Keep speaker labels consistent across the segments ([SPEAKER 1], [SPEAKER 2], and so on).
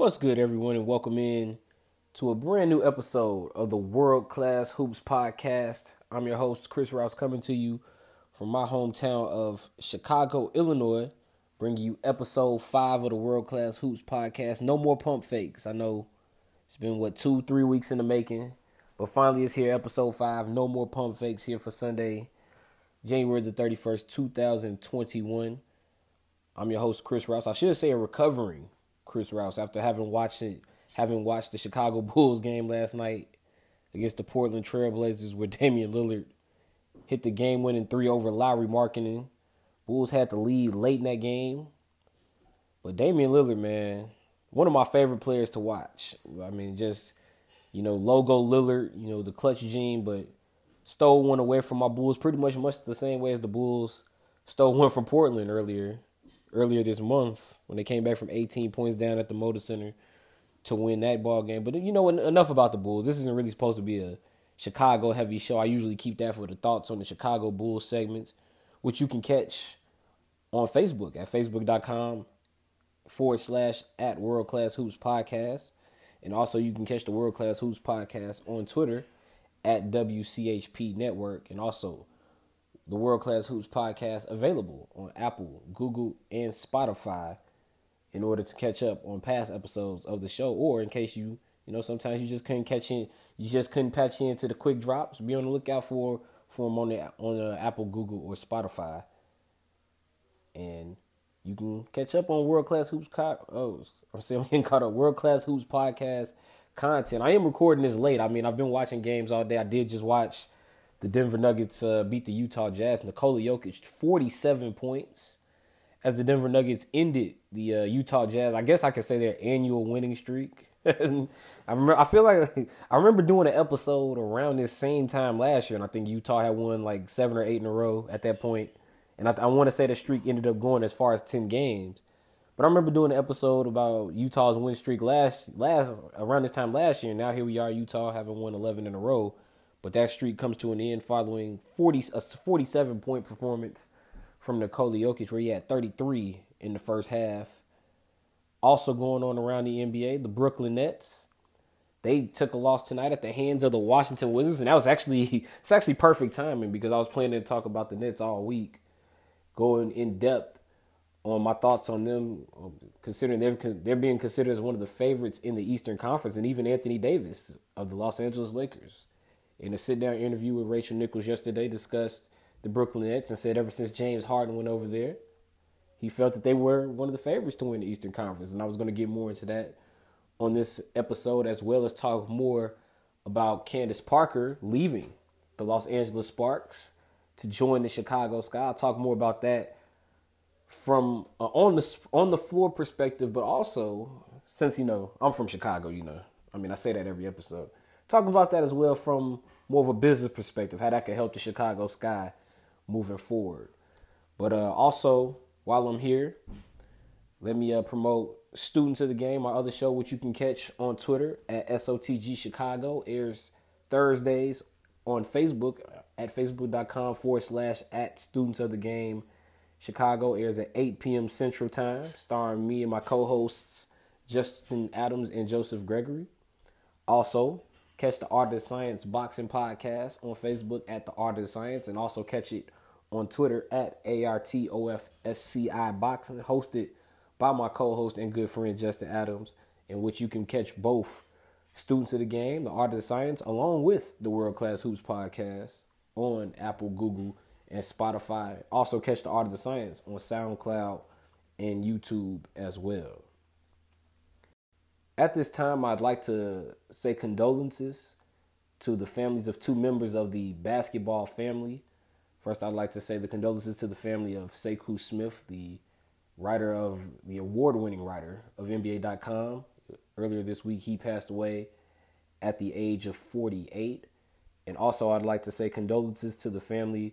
[SPEAKER 1] What's good, everyone, and welcome in to a brand new episode of the World Class Hoops Podcast. I'm your host, Chris Rouse, coming to you from my hometown of Chicago, Illinois, bringing you episode five of the World Class Hoops Podcast. No more pump fakes. I know it's been, what, two, three weeks in the making, but finally it's here, episode five. No more pump fakes here for Sunday, January the 31st, 2021. I'm your host, Chris Rouse. I should say a recovering Chris Rouse after having watched it, having watched the Chicago Bulls game last night against the Portland Trailblazers where Damian Lillard hit the game winning three over Lauri Markkanen. Bulls had the lead late in that game. But Damian Lillard, man, one of my favorite players to watch. I mean, just, you know, logo Lillard, you know, the clutch gene, but stole one away from my Bulls pretty much much the same way as the Bulls stole one from Portland earlier earlier this month when they came back from 18 points down at the Moda Center to win that ball game. But you know, enough about the Bulls. This isn't really supposed to be a Chicago heavy show. I usually keep that for the thoughts on the Chicago Bulls segments, which you can catch on Facebook at facebook.com forward slash at World Class Hoops Podcast. And also, you can catch the World Class Hoops Podcast on Twitter at WCHP Network. And also, the World Class Hoops podcast available on Apple, Google, and Spotify in order to catch up on past episodes of the show. Or in case you you know sometimes you just couldn't catch in you just couldn't patch into the quick drops be on the lookout for for them on the on the Apple Google or Spotify. And you can catch up on World Class Hoops co- oh I'm saying getting caught up. World Class Hoops podcast content. I am recording this late. I mean I've been watching games all day. I did just watch the Denver Nuggets uh, beat the Utah Jazz. Nikola Jokic, 47 points as the Denver Nuggets ended the uh, Utah Jazz. I guess I could say their annual winning streak. I remember. I feel like I remember doing an episode around this same time last year, and I think Utah had won like seven or eight in a row at that point. And I, I want to say the streak ended up going as far as ten games. But I remember doing an episode about Utah's win streak last last around this time last year. And now here we are, Utah having won eleven in a row. But that streak comes to an end following 40, a 47 point performance from Nikola Jokic, where he had 33 in the first half. Also going on around the NBA, the Brooklyn Nets. They took a loss tonight at the hands of the Washington Wizards, and that was actually it's actually perfect timing because I was planning to talk about the Nets all week, going in depth on my thoughts on them, um, considering they're they're being considered as one of the favorites in the Eastern Conference, and even Anthony Davis of the Los Angeles Lakers in a sit down interview with Rachel Nichols yesterday, discussed the Brooklyn Nets and said ever since James Harden went over there, he felt that they were one of the favorites to win the Eastern Conference. And I was going to get more into that on this episode, as well as talk more about Candace Parker leaving the Los Angeles Sparks to join the Chicago Sky. I'll talk more about that from uh, on the on the floor perspective, but also since you know I'm from Chicago, you know, I mean I say that every episode talk about that as well from more of a business perspective, how that could help the Chicago Sky moving forward. But uh, also, while I'm here, let me uh, promote Students of the Game, my other show, which you can catch on Twitter at SOTG Chicago, airs Thursdays on Facebook at facebook.com forward slash at Students of the Game. Chicago airs at 8 p.m. Central Time, starring me and my co hosts, Justin Adams and Joseph Gregory. Also, Catch the Art of Science Boxing Podcast on Facebook at the Art of Science and also catch it on Twitter at ARTOFSCI Boxing, hosted by my co host and good friend Justin Adams, in which you can catch both students of the game, the Art of Science, along with the World Class Hoops Podcast on Apple, Google, and Spotify. Also, catch the Art of the Science on SoundCloud and YouTube as well. At this time, I'd like to say condolences to the families of two members of the basketball family. First, I'd like to say the condolences to the family of Sekou Smith, the writer of the award winning writer of NBA.com. Earlier this week, he passed away at the age of 48. And also, I'd like to say condolences to the family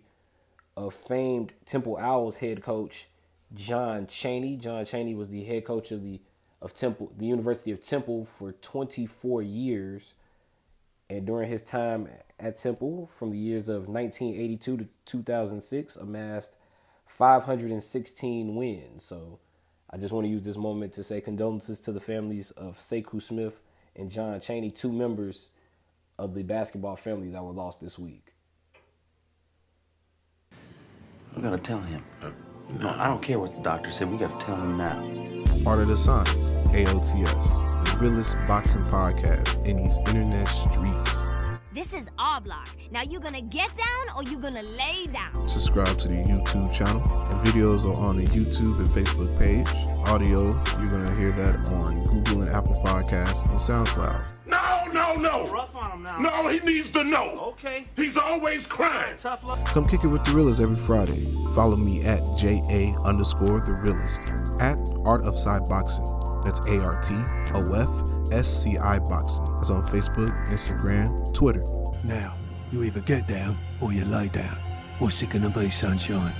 [SPEAKER 1] of famed Temple Owls head coach John Chaney. John Chaney was the head coach of the of Temple, the University of Temple, for 24 years. And during his time at Temple, from the years of 1982 to 2006, amassed 516 wins. So I just want to use this moment to say condolences to the families of Sekou Smith and John Chaney, two members of the basketball family that were lost this week.
[SPEAKER 2] We gotta tell him. Uh, No, I don't care what the doctor said. We gotta tell him now.
[SPEAKER 3] Art of the Science, AOTS, the realest boxing podcast in these internet streets.
[SPEAKER 4] This is our block. Now you gonna get down or you gonna lay down?
[SPEAKER 3] Subscribe to the YouTube channel. The videos are on the YouTube and Facebook page. Audio, you're gonna hear that on Google and Apple Podcasts and SoundCloud.
[SPEAKER 5] No, no, no.
[SPEAKER 2] Rough on him now.
[SPEAKER 5] No, he needs to know.
[SPEAKER 2] Okay.
[SPEAKER 5] He's always crying.
[SPEAKER 2] Tough luck.
[SPEAKER 3] Come kick it with the realist every Friday. Follow me at JA underscore the realist. At Art of Side Boxing. That's A R T O F S C I Boxing. That's on Facebook, Instagram, Twitter.
[SPEAKER 6] Now, you either get down or you lay down. What's it gonna be, sunshine?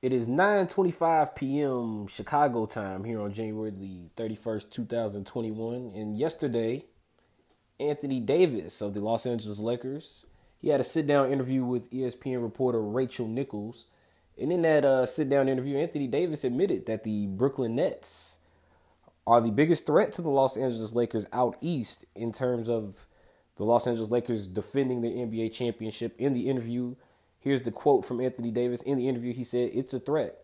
[SPEAKER 1] It is 9:25 p.m. Chicago time here on January the 31st, 2021. And yesterday, Anthony Davis of the Los Angeles Lakers, he had a sit-down interview with ESPN reporter Rachel Nichols. And in that uh, sit-down interview, Anthony Davis admitted that the Brooklyn Nets are the biggest threat to the Los Angeles Lakers out east in terms of the Los Angeles Lakers defending their NBA championship. In the interview, here's the quote from Anthony Davis. In the interview, he said, It's a threat.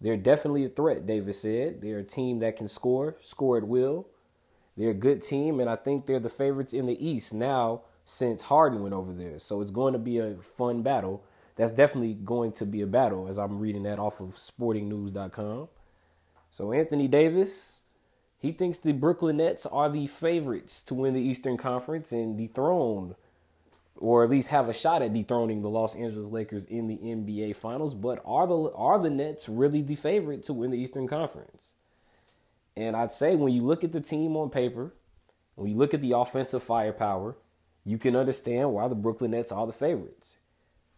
[SPEAKER 1] They're definitely a threat, Davis said. They're a team that can score, score at will. They're a good team, and I think they're the favorites in the East now since Harden went over there. So it's going to be a fun battle. That's definitely going to be a battle, as I'm reading that off of sportingnews.com. So Anthony Davis, he thinks the Brooklyn Nets are the favorites to win the Eastern Conference and dethrone, or at least have a shot at dethroning the Los Angeles Lakers in the NBA Finals. But are the are the Nets really the favorite to win the Eastern Conference? And I'd say when you look at the team on paper, when you look at the offensive firepower, you can understand why the Brooklyn Nets are the favorites.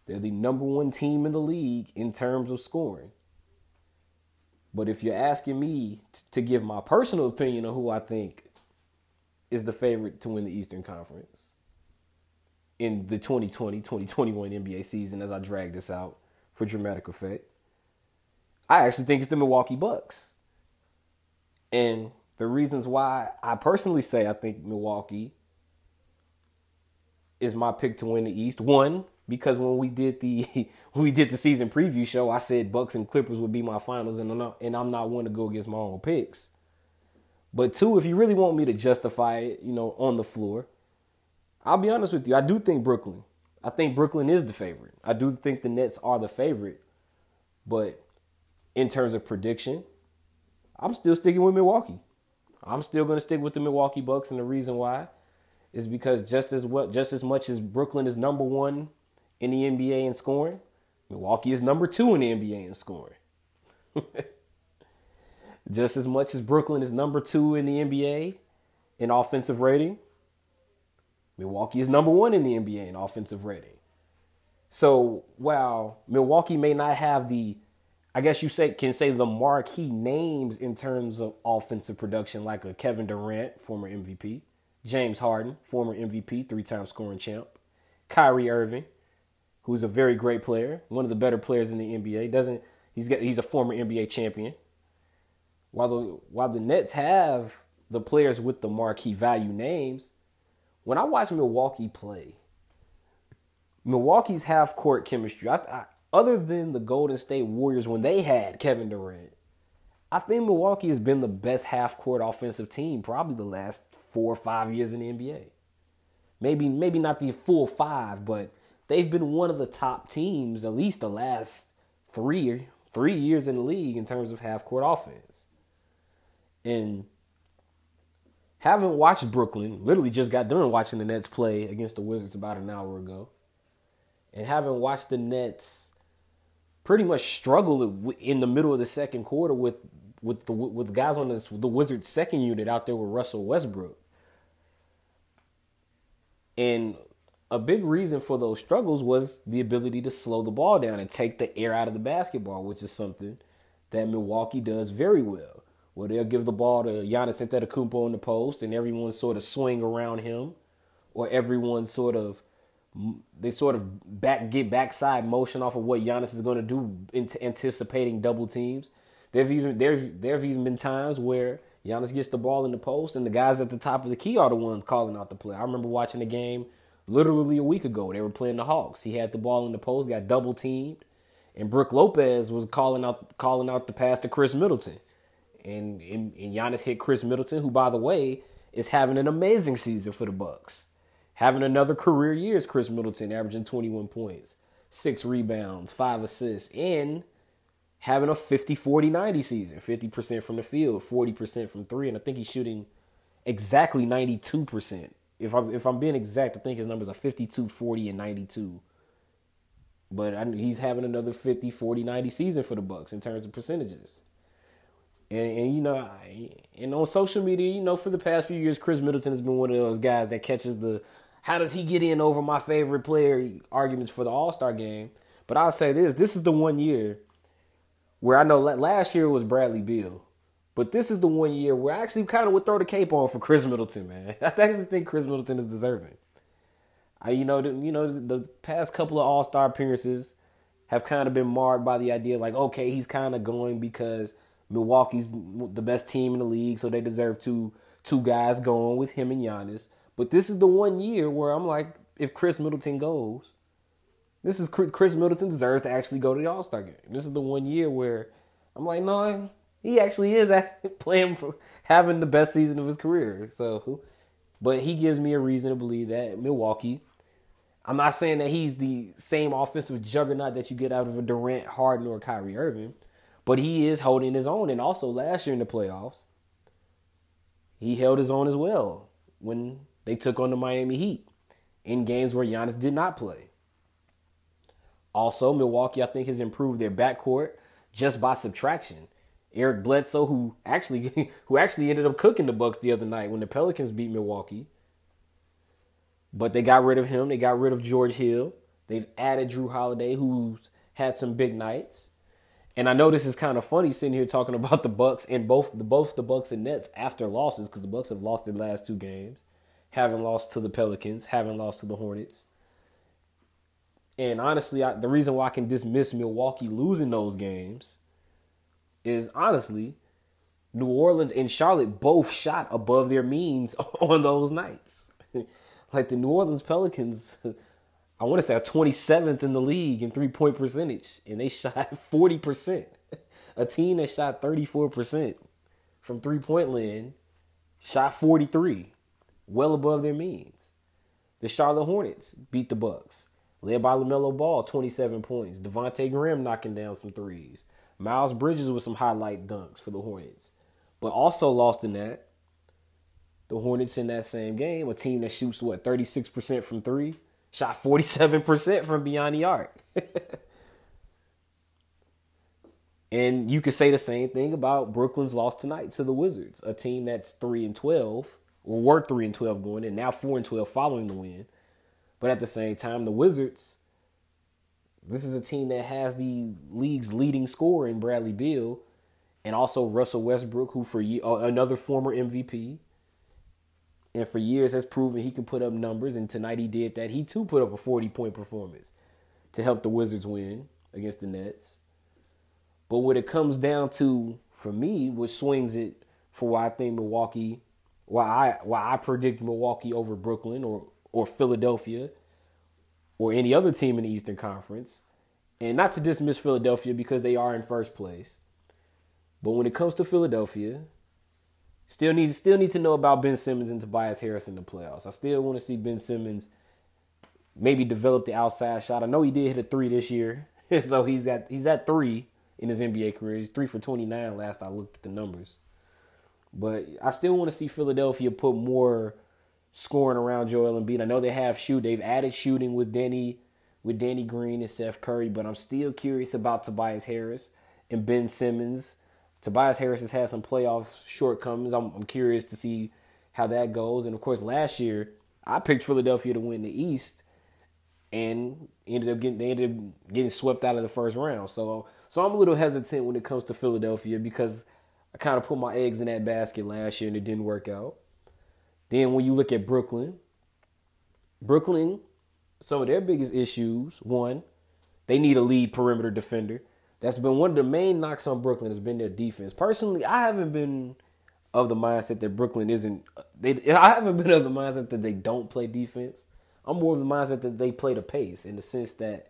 [SPEAKER 1] They're the number one team in the league in terms of scoring. But if you're asking me t- to give my personal opinion on who I think is the favorite to win the Eastern Conference in the 2020 2021 NBA season, as I drag this out for dramatic effect, I actually think it's the Milwaukee Bucks. And the reasons why I personally say I think Milwaukee is my pick to win the East. One, because when we did the we did the season preview show, I said Bucks and Clippers would be my finals, and I'm not, and I'm not one to go against my own picks. But two, if you really want me to justify it, you know, on the floor, I'll be honest with you. I do think Brooklyn. I think Brooklyn is the favorite. I do think the Nets are the favorite. But in terms of prediction, I'm still sticking with Milwaukee. I'm still going to stick with the Milwaukee Bucks, and the reason why is because just as well, just as much as Brooklyn is number one in the NBA in scoring, Milwaukee is number two in the NBA in scoring. just as much as Brooklyn is number two in the NBA in offensive rating, Milwaukee is number one in the NBA in offensive rating. So while Milwaukee may not have the, I guess you say can say the marquee names in terms of offensive production, like a Kevin Durant, former MVP, James Harden, former MVP, three-time scoring champ, Kyrie Irving, who's a very great player, one of the better players in the NBA. Doesn't he's got he's a former NBA champion. While the while the Nets have the players with the marquee value names, when I watch Milwaukee play, Milwaukee's half court chemistry, I, I, other than the Golden State Warriors when they had Kevin Durant, I think Milwaukee has been the best half court offensive team probably the last four or five years in the NBA. Maybe maybe not the full five, but they've been one of the top teams at least the last three three years in the league in terms of half court offense. And haven't watched Brooklyn, literally just got done watching the Nets play against the Wizards about an hour ago. And haven't watched the Nets pretty much struggle in the middle of the second quarter with with the with guys on this the Wizards second unit out there with Russell Westbrook. And a big reason for those struggles was the ability to slow the ball down and take the air out of the basketball, which is something that Milwaukee does very well. Where they'll give the ball to Giannis Antetokounmpo in the post, and everyone sort of swing around him, or everyone sort of they sort of back get backside motion off of what Giannis is going to do, into anticipating double teams. There've even there there've even been times where Giannis gets the ball in the post, and the guys at the top of the key are the ones calling out the play. I remember watching the game literally a week ago. They were playing the Hawks. He had the ball in the post, got double teamed, and Brook Lopez was calling out calling out the pass to Khris Middleton, and, and and Giannis hit Khris Middleton, who by the way is having an amazing season for the Bucks, having another career year. Is Khris Middleton averaging 21 points, six rebounds, five assists, and having a 50 40 90 season. 50% from the field 40% from three and i think he's shooting exactly 92% if i'm if i'm being exact i think his numbers are 52 40 and 92 but I, he's having another 50 40 90 season for the bucks in terms of percentages and, and you know I, and on social media you know for the past few years Khris Middleton has been one of those guys that catches the how does he get in over my favorite player arguments for the all-star game but i'll say this this is the one year where I know last year was Bradley Beal, but this is the one year where I actually kind of would throw the cape on for Khris Middleton, man. I actually think Khris Middleton is deserving. I, you know, the, you know, the past couple of All Star appearances have kind of been marred by the idea, like, okay, he's kind of going because Milwaukee's the best team in the league, so they deserve two two guys going with him and Giannis. But this is the one year where I'm like, if Khris Middleton goes, this is Khris Middleton deserves to actually go to the All Star game. This is the one year where I'm like, no, he actually is playing for having the best season of his career. So, but he gives me a reason to believe that Milwaukee. I'm not saying that he's the same offensive juggernaut that you get out of a Durant, Harden, or Kyrie Irving, but he is holding his own. And also last year in the playoffs, he held his own as well when they took on the Miami Heat in games where Giannis did not play. Also, Milwaukee, I think, has improved their backcourt just by subtraction. Eric Bledsoe, who actually who actually ended up cooking the Bucks the other night when the Pelicans beat Milwaukee. But they got rid of him. They got rid of George Hill. They've added Jrue Holiday, who's had some big nights. And I know this is kind of funny sitting here talking about the Bucks and both the both the Bucks and Nets after losses because the Bucks have lost their last two games, haven't lost to the Pelicans, haven't lost to the Hornets. And honestly, I, the reason why I can dismiss Milwaukee losing those games is honestly, New Orleans and Charlotte both shot above their means on those nights. like the New Orleans Pelicans, I want to say are 27th in the league in three point percentage, and they shot 40%. A team that shot 34% from three point land shot 43, well above their means. The Charlotte Hornets beat the Bucks led by LaMelo Ball, 27 points. Devonte Graham knocking down some threes. Miles Bridges with some highlight dunks for the Hornets. But also lost in that, the Hornets in that same game, a team that shoots, what, 36% from three, shot 47% from beyond the arc. and you could say the same thing about Brooklyn's loss tonight to the Wizards, a team that's 3 and 12, or were 3 and 12 going in, now 4 and 12 following the win. But at the same time, the Wizards, this is a team that has the league's leading scorer in Bradley Beal, and also Russell Westbrook, who for uh, another former MVP, and for years has proven he can put up numbers. And tonight he did that. He too put up a forty point performance to help the Wizards win against the Nets. But what it comes down to, for me, what swings it for why I think Milwaukee, why I why I predict Milwaukee over Brooklyn or or Philadelphia or any other team in the Eastern Conference. And not to dismiss Philadelphia because they are in first place. But when it comes to Philadelphia, still need still need to know about Ben Simmons and Tobias Harris in the playoffs. I still want to see Ben Simmons maybe develop the outside shot. I know he did hit a three this year, so he's at he's at three in his NBA career. He's three for twenty nine last I looked at the numbers. But I still want to see Philadelphia put more scoring around Joel Embiid. I know they have shoot. They've added shooting with Danny with Danny Green and Seth Curry, but I'm still curious about Tobias Harris and Ben Simmons. Tobias Harris has had some playoff shortcomings. I'm, I'm curious to see how that goes. And of course, last year I picked Philadelphia to win the East, and ended up getting they ended up getting swept out of the first round. So so I'm a little hesitant when it comes to Philadelphia because I kind of put my eggs in that basket last year and it didn't work out. Then when you look at Brooklyn, Brooklyn some of their biggest issues. One, they need a lead perimeter defender. That's been one of the main knocks on Brooklyn has been their defense. Personally, I haven't been of the mindset that Brooklyn isn't. They I haven't been of the mindset that they don't play defense. I'm more of the mindset that they play the pace in the sense that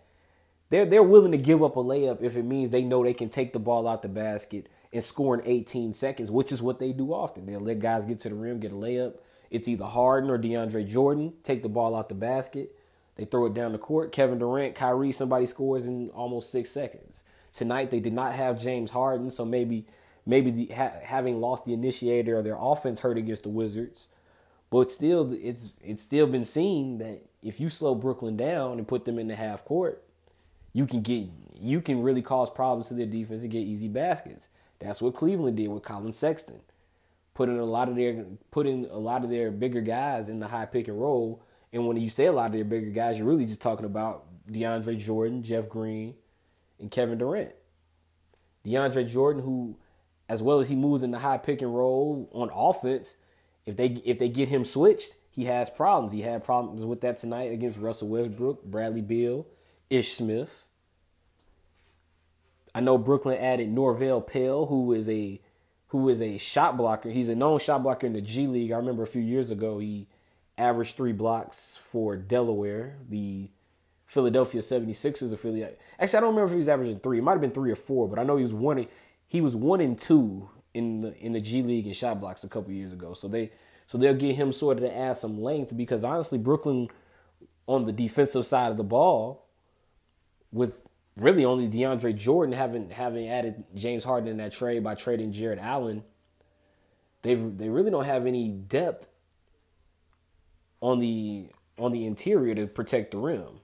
[SPEAKER 1] they're they're willing to give up a layup if it means they know they can take the ball out the basket and score in 18 seconds, which is what they do often. They'll let guys get to the rim, get a layup. It's either Harden or DeAndre Jordan take the ball out the basket. They throw it down the court. Kevin Durant, Kyrie, somebody scores in almost six seconds. Tonight they did not have James Harden, so maybe maybe the, ha- having lost the initiator of their offense hurt against the Wizards. But still, it's it's still been seen that if you slow Brooklyn down and put them in the half court, you can get you can really cause problems to their defense and get easy baskets. That's what Cleveland did with Collin Sexton, putting a lot of their putting a lot of their bigger guys in the high pick and roll. And when you say a lot of their bigger guys, you're really just talking about DeAndre Jordan, Jeff Green, and Kevin Durant. DeAndre Jordan, who, as well as he moves in the high pick and roll on offense, if they if they get him switched, he has problems. He had problems with that tonight against Russell Westbrook, Bradley Beal, Ish Smith. I know Brooklyn added Norvel Pelle, who is a who is a shot blocker. He's a known shot blocker in the G League. I remember a few years ago he averaged three blocks for Delaware, the Philadelphia 76ers affiliate. Actually, I don't remember if he was averaging three. It might have been three or four, but I know he was one. He was one and two in the in the G League and shot blocks a couple years ago. So they so they'll get him sort of to add some length because honestly, Brooklyn on the defensive side of the ball, with really only DeAndre Jordan having having added James Harden in that trade by trading Jarrett Allen, they they really don't have any depth on the on the interior to protect the rim.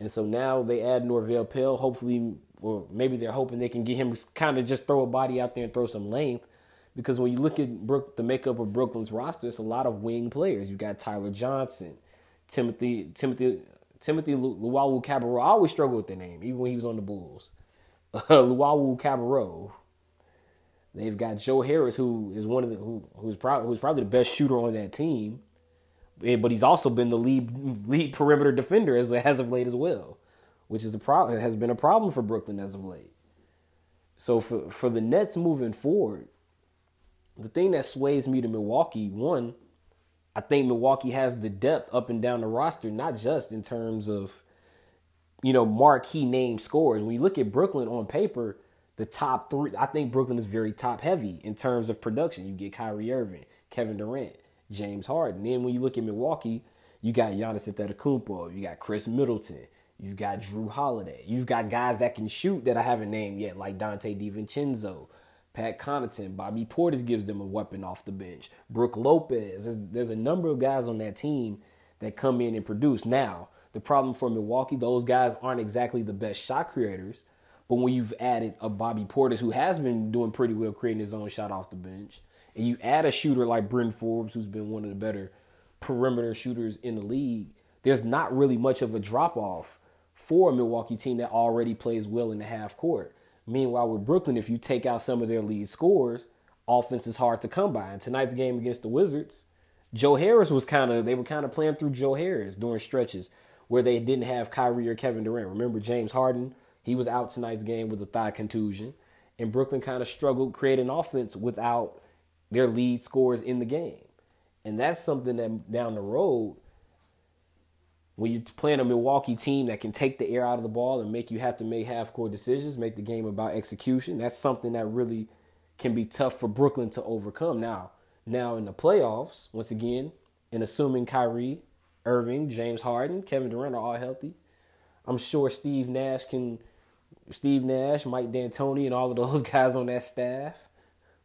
[SPEAKER 1] And so now they add Norvel Pelle. Hopefully, or maybe they're hoping they can get him kind of just throw a body out there and throw some length. Because when you look at Brook, the makeup of Brooklyn's roster, it's a lot of wing players. You got Tyler Johnson, Timothy Timothy Timothy Luwawu Cabarrot. I always struggle with the name, even when he was on the Bulls. Uh, Luwawu Cabarrot. They've got Joe Harris, who is one of the who who's probably who's probably the best shooter on that team, Eh, but he's also been the lead lead perimeter defender as as of late as well, which is a problem has been a problem for Brooklyn as of late. So for for the Nets moving forward, the thing that sways me to Milwaukee, one, I think Milwaukee has the depth up and down the roster, not just in terms of, you know, marquee name scores. When you look at Brooklyn on paper, the top three, I think Brooklyn is very top heavy in terms of production. You get Kyrie Irving, Kevin Durant, James Harden. Then when you look at Milwaukee, you got Giannis Antetokounmpo, you got Khris Middleton, you got Jrue Holiday, you've got guys that can shoot that I haven't named yet, like Donte DiVincenzo, Pat Connaughton, Bobby Portis gives them a weapon off the bench. Brook Lopez. There's, there's, a number of guys on that team that come in and produce. Now, the problem for Milwaukee, those guys aren't exactly the best shot creators. But when you've added a Bobby Portis who has been doing pretty well creating his own shot off the bench, and you add a shooter like Bryn Forbes, who's been one of the better perimeter shooters in the league, there's not really much of a drop off for a Milwaukee team that already plays well in the half court. Meanwhile, with Brooklyn, if you take out some of their lead scores, offense is hard to come by. In tonight's game against the Wizards, Joe Harris was kind of they were kind of playing through Joe Harris during stretches where they didn't have Kyrie or Kevin Durant. Remember James Harden, he was out tonight's game with a thigh contusion, and Brooklyn kind of struggled creating offense without their lead scores in the game. And that's something that down the road when you're playing a Milwaukee team that can take the air out of the ball and make you have to make half court decisions, make the game about execution, that's something that really can be tough for Brooklyn to overcome. Now, now in the playoffs, once again, and assuming Kyrie, Irving, James Harden, Kevin Durant are all healthy, I'm sure Steve Nash can Steve Nash, Mike D'Antoni, and all of those guys on that staff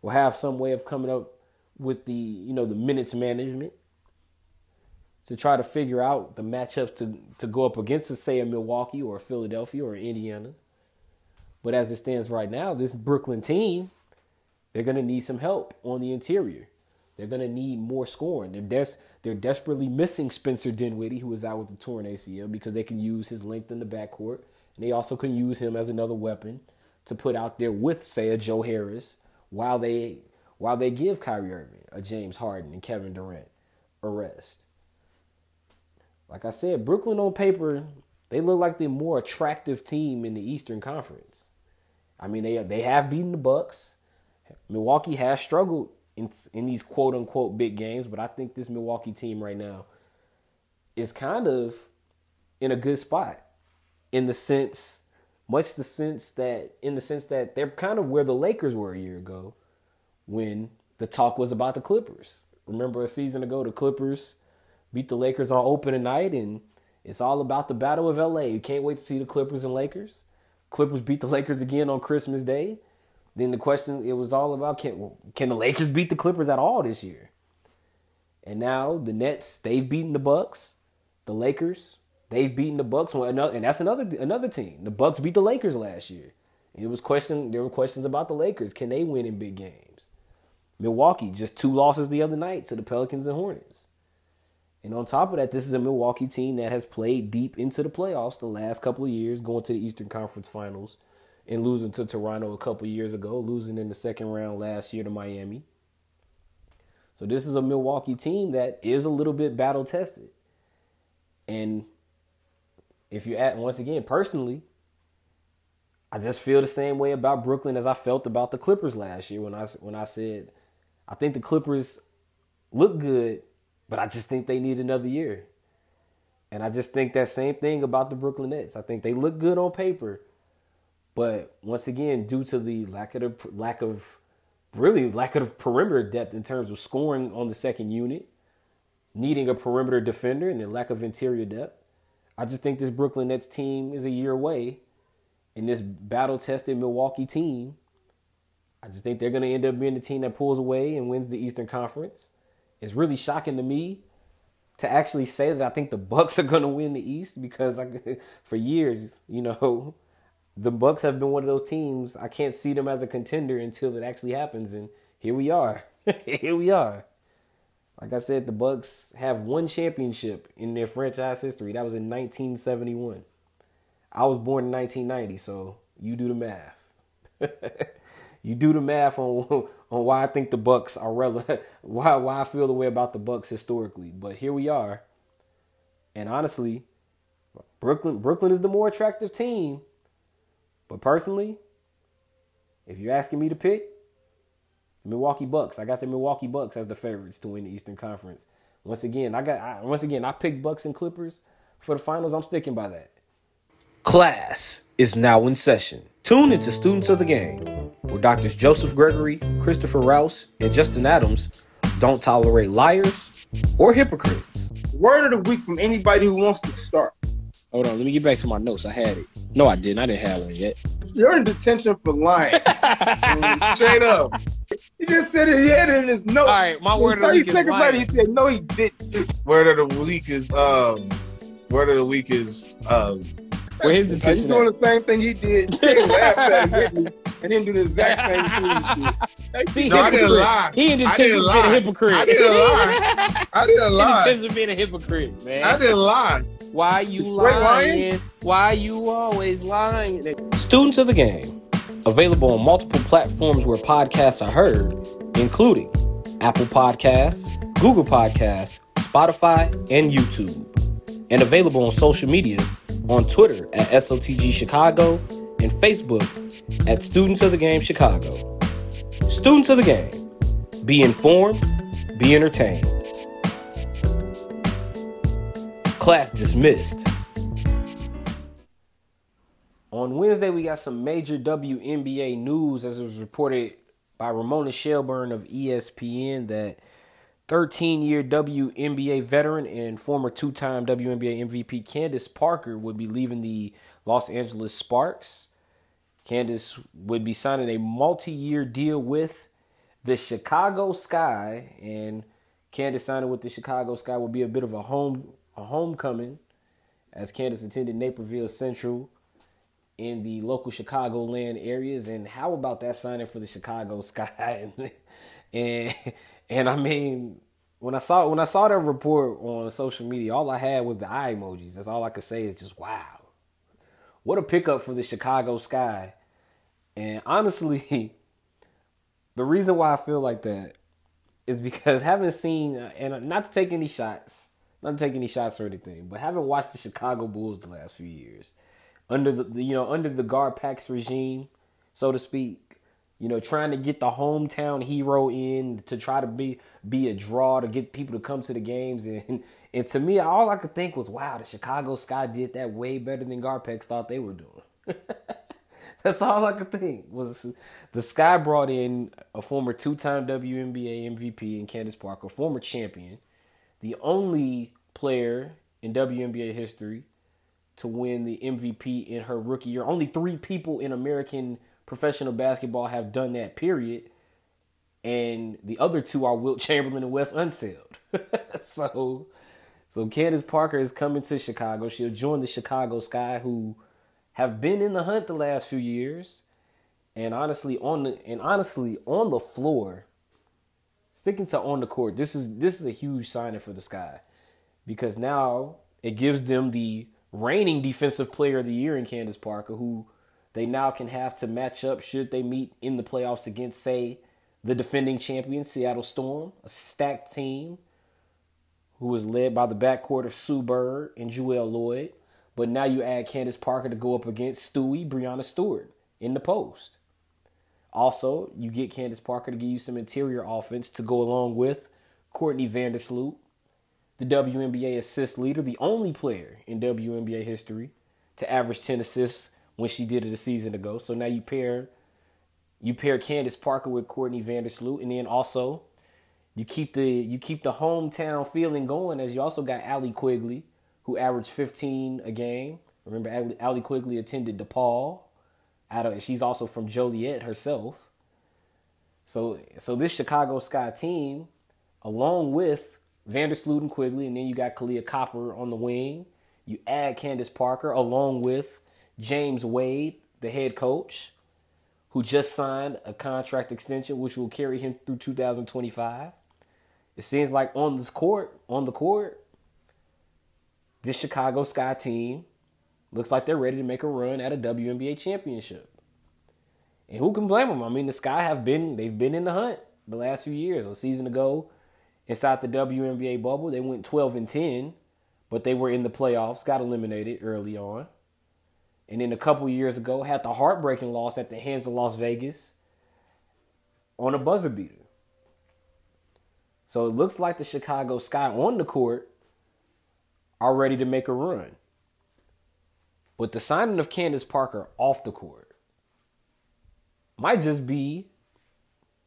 [SPEAKER 1] will have some way of coming up with the, you know, the minutes management to try to figure out the matchups to, to go up against, say, a Milwaukee or a Philadelphia or Indiana. But as it stands right now, this Brooklyn team, they're going to need some help on the interior. They're going to need more scoring. They're, des- they're desperately missing Spencer Dinwiddie, who is out with the torn ACL, because they can use his length in the backcourt. And they also can use him as another weapon to put out there with, say, a Joe Harris while they while they give Kyrie Irving, a James Harden, and Kevin Durant a rest. like I said, Brooklyn on paper, they look like the more attractive team in the Eastern Conference. I mean, they they have beaten the Bucks. Milwaukee has struggled in in these quote unquote big games, but I think this Milwaukee team right now is kind of in a good spot in the sense much the sense that in the sense that they're kind of where the Lakers were a year ago when the talk was about the Clippers. Remember a season ago the Clippers beat the Lakers on opening night and it's all about the battle of LA. You can't wait to see the Clippers and Lakers. Clippers beat the Lakers again on Christmas Day. Then the question it was all about can can the Lakers beat the Clippers at all this year? And now the Nets they've beaten the Bucks, the Lakers they've beaten the Bucks, and that's another another team. The Bucks beat the Lakers last year. It was question there were questions about the Lakers. Can they win in big games? Milwaukee just two losses the other night to the Pelicans and Hornets. And on top of that, this is a Milwaukee team that has played deep into the playoffs the last couple of years, going to the Eastern Conference Finals and losing to Toronto a couple years ago, losing in the second round last year to Miami. So this is a Milwaukee team that is a little bit battle tested. And if you add once again, personally, I just feel the same way about Brooklyn as I felt about the Clippers last year when I when I said I think the Clippers look good, but I just think they need another year. And I just think that same thing about the Brooklyn Nets. I think they look good on paper, but once again, due to the lack of the lack of really lack of perimeter depth in terms of scoring on the second unit, needing a perimeter defender, and the lack of interior depth, I just think this Brooklyn Nets team is a year away, and this battle tested Milwaukee team. I just think they're going to end up being the team that pulls away and wins the Eastern Conference. It's really shocking to me to actually say that I think the Bucks are going to win the East because I, for years, you know, the Bucks have been one of those teams I can't see them as a contender until it actually happens, and here we are. here we are. Like I said, the Bucks have one championship in their franchise history. That was in 1971. I was born in 1990, so you do the math. you do the math on on why I think the Bucks are relevant, why why I feel the way about the Bucks historically. But here we are, and honestly, Brooklyn Brooklyn is the more attractive team. But personally, if you're asking me to pick, Milwaukee Bucks. I got the Milwaukee Bucks as the favorites to win the Eastern Conference. Once again, I got I, once again I picked Bucks and Clippers for the finals. I'm sticking by that. Class is now in session. Tune into Students of the Game, where Doctors Joseph Gregory, Christopher Rouse, and Justin Adams don't tolerate liars or hypocrites.
[SPEAKER 7] Word of the week from anybody who wants to start.
[SPEAKER 1] Hold on, let me get back to my notes. I had it. No, I didn't. I didn't have one yet.
[SPEAKER 7] You're in detention for lying.
[SPEAKER 3] Straight up.
[SPEAKER 7] He just said it. He had it in his notes.
[SPEAKER 1] All right, my word of the week is
[SPEAKER 7] seconds later,
[SPEAKER 1] lying.
[SPEAKER 7] he said, no, he didn't.
[SPEAKER 3] Word of the week is um. Word of the week is um.
[SPEAKER 1] Where his
[SPEAKER 7] Are you
[SPEAKER 1] detention
[SPEAKER 7] doing
[SPEAKER 1] at?
[SPEAKER 7] the same thing he did? He laughed at it and then do the exact same thing he did.
[SPEAKER 3] No, I didn't lie.
[SPEAKER 1] He in
[SPEAKER 3] I
[SPEAKER 1] detention
[SPEAKER 3] didn't
[SPEAKER 1] for being a
[SPEAKER 3] lie.
[SPEAKER 1] hypocrite.
[SPEAKER 3] I didn't lie. I didn't
[SPEAKER 1] In
[SPEAKER 3] lie.
[SPEAKER 1] detention for being a hypocrite, man.
[SPEAKER 3] I didn't lie.
[SPEAKER 1] Why you
[SPEAKER 7] lying?
[SPEAKER 1] lying? Why you always lying? Students of the game. Available on multiple platforms where podcasts are heard, including Apple Podcasts, Google Podcasts, Spotify, and YouTube. And available on social media on Twitter at SOTG Chicago and Facebook at Students of the Game Chicago. Students of the Game. Be informed, be entertained. Class dismissed. On Wednesday, we got some major WNBA news as it was reported by Ramona Shelburne of ESPN that 13 year WNBA veteran and former two time WNBA MVP Candace Parker would be leaving the Los Angeles Sparks. Candace would be signing a multi year deal with the Chicago Sky, and Candace signing with the Chicago Sky would be a bit of a home a homecoming as Candace attended Naperville Central in the local Chicagoland areas. And how about that signing for the Chicago Sky? and and I mean, when I saw when I saw that report on social media, all I had was the eye emojis. That's all I could say is just wow. What a pickup for the Chicago Sky. And honestly, the reason why I feel like that is because having seen and not to take any shots not taking any shots or anything, but having watched the Chicago Bulls the last few years, under the, you know under the Garpax regime, so to speak, you know, trying to get the hometown hero in to try to be be a draw to get people to come to the games, and and to me, all I could think was, wow, the Chicago Sky did that way better than Garpax thought they were doing. That's all I could think was the Sky brought in a former two-time WNBA MVP in Candace Parker, former champion, the only player in WNBA history to win the MVP in her rookie year. Only three people in American professional basketball have done that. Period. And the other two are Wilt Chamberlain and Wes Unseld. so, so Candace Parker is coming to Chicago. She'll join the Chicago Sky, who have been in the hunt the last few years, and honestly on the and honestly on the floor, sticking to on the court. This is this is a huge signing for the Sky, because now it gives them the reigning defensive player of the year in Candace Parker, who they now can have to match up should they meet in the playoffs against, say, the defending champion Seattle Storm, a stacked team who was led by the backcourt of Sue Bird and Jewell Lloyd. But now you add Candace Parker to go up against Stewie, Breanna Stewart in the post. Also, you get Candace Parker to give you some interior offense to go along with Courtney Vandersloot, the WNBA assist leader, the only player in WNBA history to average 10 assists when she did it a season ago. So now you pair you pair Candace Parker with Courtney Vandersloot, and then also you keep the you keep the hometown feeling going as you also got Allie Quigley, who averaged 15 a game. Remember, Allie, Quigley attended DePaul. Out of, she's also from Joliet herself. So, so this Chicago Sky team, along with Vandersloot and Quigley, and then you got Kahleah Copper on the wing. You add Candace Parker along with James Wade, the head coach, who just signed a contract extension which will carry him through 2025. It seems like on this court, on the court, this Chicago Sky team looks like they're ready to make a run at a WNBA championship. And who can blame them? I mean, the Sky have been they've been in the hunt the last few years. A season ago, inside the WNBA bubble, they went 12 and 10, but they were in the playoffs, got eliminated early on. And then a couple years ago, had the heartbreaking loss at the hands of Las Vegas on a buzzer beater. So it looks like the Chicago Sky on the court are ready to make a run. But the signing of Candace Parker off the court might just be,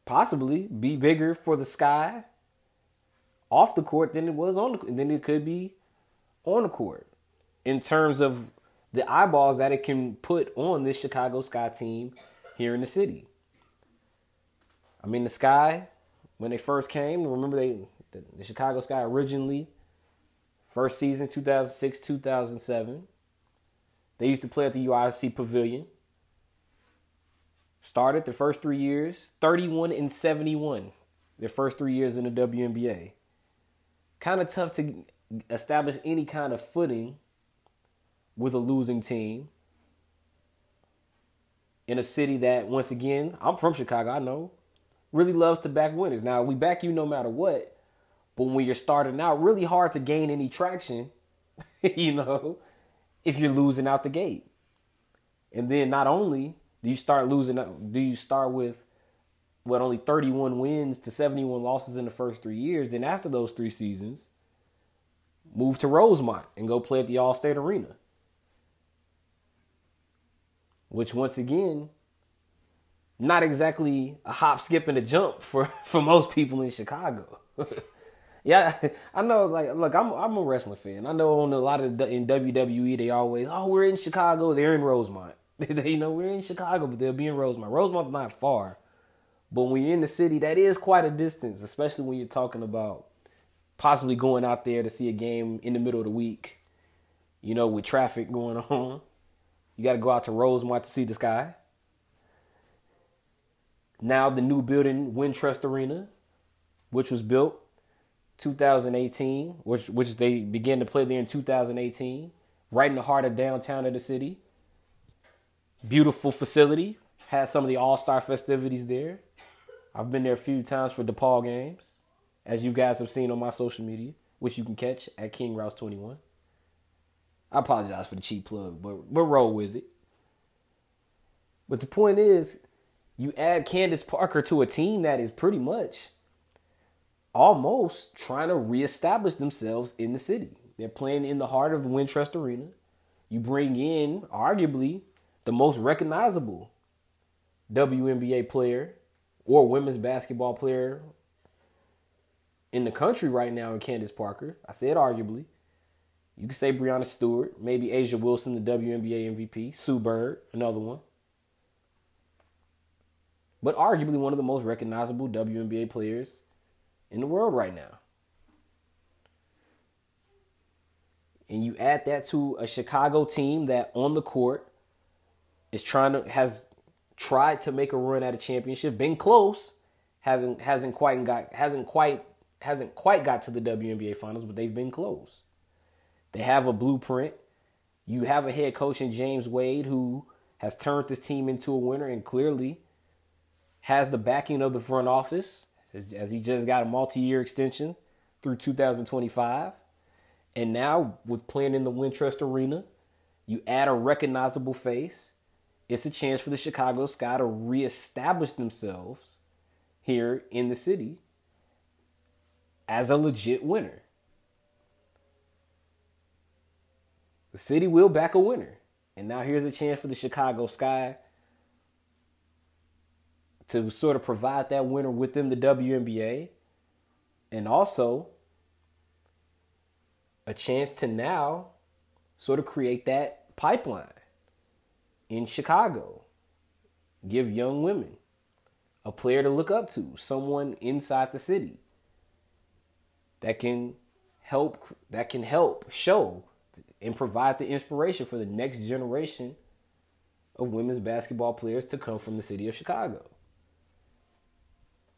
[SPEAKER 1] possibly, be bigger for the Sky off the court than it was on the than it could be on the court in terms of the eyeballs that it can put on this Chicago Sky team here in the city. I mean, the Sky when they first came, remember they the, the Chicago Sky originally first season 2006 2007 they used to play at the UIC Pavilion. Started the first three years, 31 and 71. Their first three years in the WNBA. Kind of tough to establish any kind of footing with a losing team in a city that, once again, I'm from Chicago, I know, really loves to back winners. Now, we back you no matter what, but when you're starting out, really hard to gain any traction, you know, if you're losing out the gate. And then not only do you start losing, do you start with what only 31 wins to 71 losses in the first three years? Then after those three seasons, move to Rosemont and go play at the Allstate Arena. Which once again, not exactly a hop, skip, and a jump for, for most people in Chicago. yeah, I know. Like, look, I'm I'm a wrestling fan. I know on a lot of the, in WWE they always, oh, we're in Chicago. They're in Rosemont. they you know we're in Chicago, but they'll be in Rosemont. Rosemont's not far, but when you're in the city, that is quite a distance, especially when you're talking about possibly going out there to see a game in the middle of the week. You know, with traffic going on, you got to go out to Rosemont to see the sky. Now the new building, Wintrust Arena, which was built 2018, which which they began to play there in 2018, right in the heart of downtown of the city. Beautiful facility, has some of the All Star festivities there. I've been there a few times for DePaul games, as you guys have seen on my social media. which you can catch at King Rouse 21. I apologize for the cheap plug, but but roll with it. But the point is, you add Candace Parker to a team that is pretty much almost trying to reestablish themselves in the city. They're playing in the heart of the Wintrust Arena. You bring in arguably the most recognizable WNBA player or women's basketball player in the country right now in Candace Parker. I said arguably. You could say Breanna Stewart, maybe A'ja Wilson, the WNBA MVP, Sue Bird, another one. But arguably one of the most recognizable WNBA players in the world right now. And you add that to a Chicago team that on the court is trying to has tried to make a run at a championship, been close, hasn't hasn't quite got hasn't quite hasn't quite got to the WNBA finals, but they've been close. They have a blueprint. You have a head coach in James Wade who has turned this team into a winner and clearly has the backing of the front office as he just got a multi-year extension through 2025. And now with playing in the Wintrust Arena, you add a recognizable face. It's a chance for the Chicago Sky to reestablish themselves here in the city as a legit winner. The city will back a winner. And now here's a chance for the Chicago Sky to sort of provide that winner within the WNBA and also a chance to now sort of create that pipeline in Chicago. Give young women a player to look up to, someone inside the city that can help that can help show and provide the inspiration for the next generation of women's basketball players to come from the city of Chicago.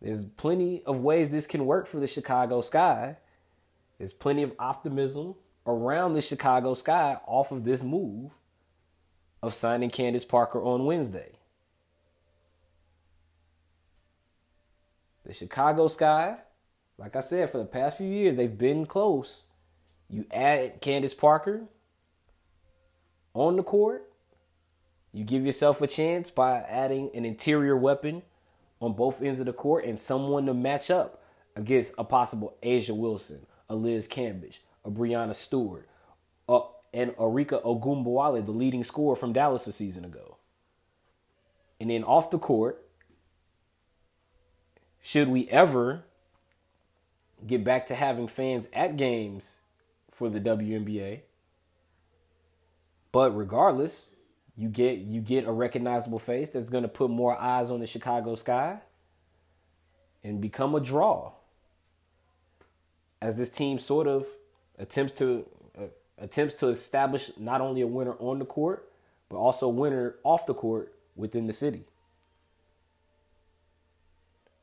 [SPEAKER 1] There's plenty of ways this can work for the Chicago Sky. There's plenty of optimism around the Chicago Sky off of this move of signing Candace Parker on Wednesday. The Chicago Sky, like I said, for the past few years, they've been close. You add Candace Parker on the court, you give yourself a chance by adding an interior weapon on both ends of the court and someone to match up against a possible A'ja Wilson, a Liz Cambage, a Breanna Stewart, uh, and Arike Ogunbowale, the leading scorer from Dallas a season ago. And then off the court, should we ever get back to having fans at games for the WNBA, but regardless, you get you get a recognizable face that's going to put more eyes on the Chicago Sky and become a draw as this team sort of attempts to uh, attempts to establish not only a winner on the court but also a winner off the court within the city.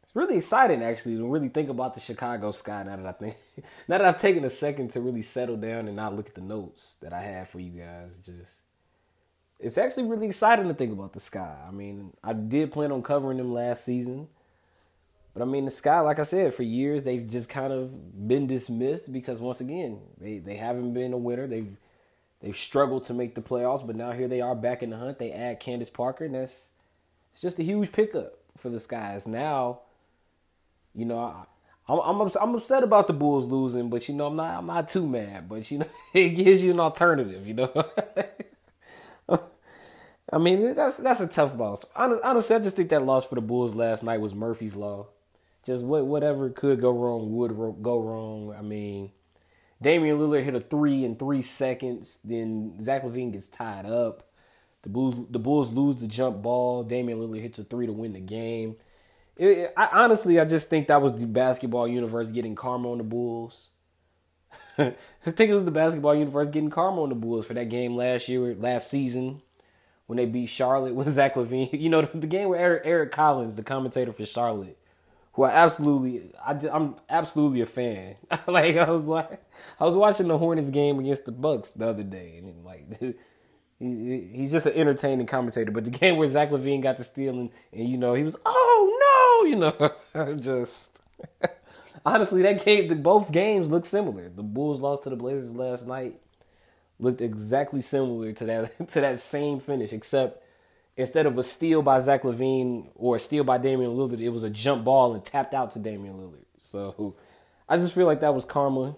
[SPEAKER 1] It's really exciting actually to really think about the Chicago Sky now that I think now that I've taken a second to really settle down and not look at the notes that I have for you guys just it's actually really exciting to think about the sky. I mean, I did plan on covering them last season. But I mean, the sky, like I said, for years they've just kind of been dismissed because once again, they, they haven't been a winner. They've they've struggled to make the playoffs, but now here they are back in the hunt. They add Candace Parker, and that's it's just a huge pickup for the Skies. Now, you know, I, I'm, I'm I'm upset about the Bulls losing, but you know, I'm not I'm not too mad. But you know, it gives you an alternative. You know. I mean, that's that's a tough loss. Honestly, I just think that loss for the Bulls last night was Murphy's law. Just what whatever could go wrong would go wrong. I mean, Damian Lillard hit a three in three seconds. Then Zach LaVine gets tied up. The Bulls the Bulls lose the jump ball. Damian Lillard hits a three to win the game. It, I, honestly, I just think that was the basketball universe getting karma on the Bulls. I think it was the basketball universe getting karma on the Bulls for that game last year, last season when they beat Charlotte with Zach LaVine. You know, the, game where Eric, Eric Collins, the commentator for Charlotte, who I absolutely, I just, I'm absolutely a fan. like I was like, I was watching the Hornets game against the Bucks the other day, and like. He, he's just an entertaining commentator, but the game where Zach LaVine got the steal and, and you know he was oh no, you know, just honestly, that game, the, both games look similar. The Bulls lost to the Blazers last night. Looked exactly similar to that to that same finish, except instead of a steal by Zach LaVine or a steal by Damian Lillard, it was a jump ball and tapped out to Damian Lillard. So I just feel like that was karma.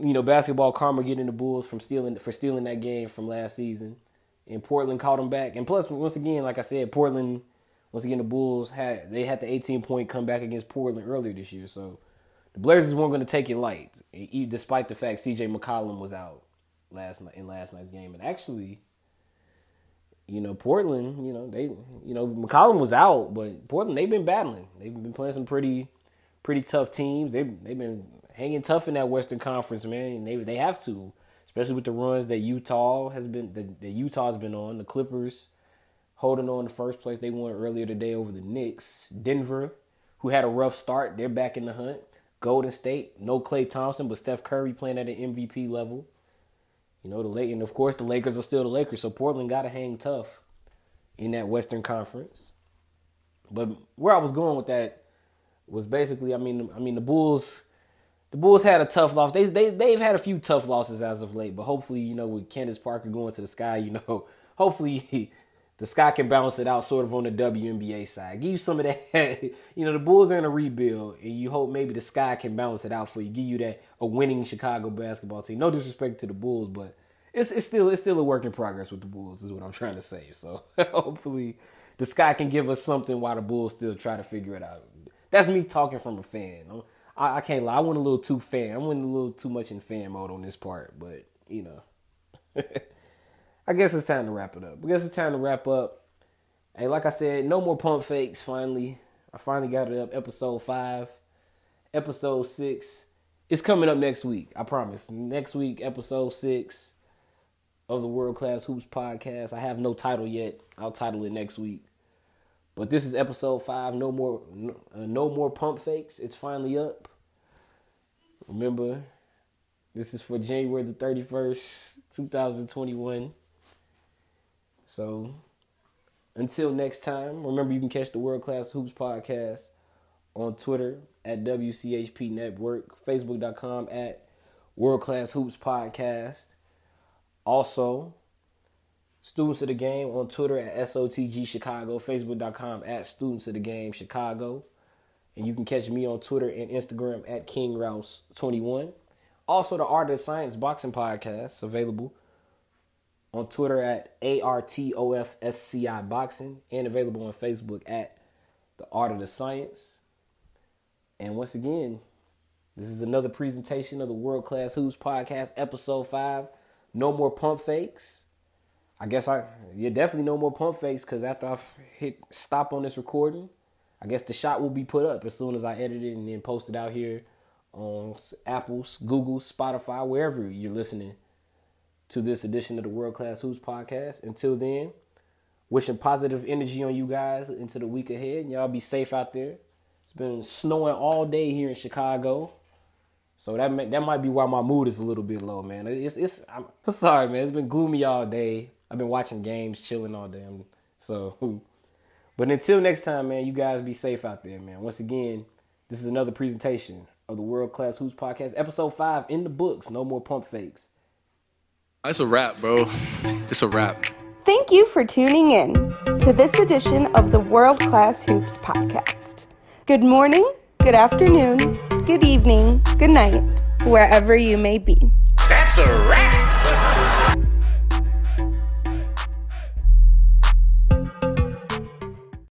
[SPEAKER 1] You know, basketball karma getting the Bulls from stealing for stealing that game from last season. And Portland caught them back. And plus, once again, like I said, Portland, once again, the Bulls had they had the 18 point comeback against Portland earlier this year. So the Blazers weren't going to take it light, despite the fact C.J. McCollum was out last night in last night's game. And actually, you know, Portland, you know, they, you know, McCollum was out, but Portland, they've been battling. They've been playing some pretty, pretty tough teams. They've they've been hanging tough in that Western Conference, man. And they they have to, especially with the runs that Utah has been, that, that Utah's been on. The Clippers holding on to first place. They won earlier today over the Knicks. Denver, who had a rough start, they're back in the hunt. Golden State, no Klay Thompson, but Steph Curry playing at an MVP level. You know, the late and of course the Lakers are still the Lakers, so Portland got to hang tough in that Western Conference. But where I was going with that was basically, I mean, I mean the Bulls, the Bulls had a tough loss. They they they've had a few tough losses as of late, but hopefully, you know, with Candace Parker going to the sky, you know, hopefully the sky can balance it out sort of on the WNBA side. Give you some of that. you know, the Bulls are in a rebuild, and you hope maybe the sky can balance it out for you. Give you that a winning Chicago basketball team. No disrespect to the Bulls, but it's it's still it's still a work in progress with the Bulls. Is what I'm trying to say. So hopefully the sky can give us something while the Bulls still try to figure it out. That's me talking from a fan. I, I can't lie. I went a little too fan. I went a little too much in fan mode on this part, but you know. I guess it's time to wrap it up. I guess it's time to wrap up. Hey, like I said, no more pump fakes. Finally, I finally got it up. Episode five, episode six. It's coming up next week. I promise. Next week, episode six of the World Class Hoops podcast. I have no title yet. I'll title it next week. But this is episode five. No more, no, uh, no more pump fakes. It's finally up. Remember, this is for January the thirty first, two thousand twenty one. So until next time, remember you can catch the World Class Hoops podcast on Twitter at WCHP Network, Facebook.com at World Class Hoops Podcast. Also, Students of the Game on Twitter at SOTG Chicago, Facebook.com at Students of the Game Chicago. And you can catch me on Twitter and Instagram at King Rouse 21 Also, the Art of Science Boxing Podcast available on Twitter at ARTOFSCI Boxing and available on Facebook at The Art of the Science. And once again, this is another presentation of the World Class Hoops Podcast, Episode 5. No more pump fakes. I guess I, yeah, definitely no more pump fakes because after I hit stop on this recording, I guess the shot will be put up as soon as I edit it and then post it out here on Apple, Google, Spotify, wherever you're listening to this edition of the World Class Hoops podcast. Until then, wishing positive energy on you guys into the week ahead. And y'all be safe out there. It's been snowing all day here in Chicago. So that may, that might be why my mood is a little bit low, man. It's it's I'm, I'm sorry, man. It's been gloomy all day. I've been watching games, chilling all day. So, but until next time, man, you guys be safe out there, man. Once again, this is another presentation of the World Class Hoops podcast, episode five in the books. No more pump fakes.
[SPEAKER 8] It's a wrap, bro. It's a wrap.
[SPEAKER 9] Thank you for tuning in to this edition of the World Class Hoops podcast. Good morning, good afternoon, good evening, good night, wherever you may be.
[SPEAKER 5] That's a wrap.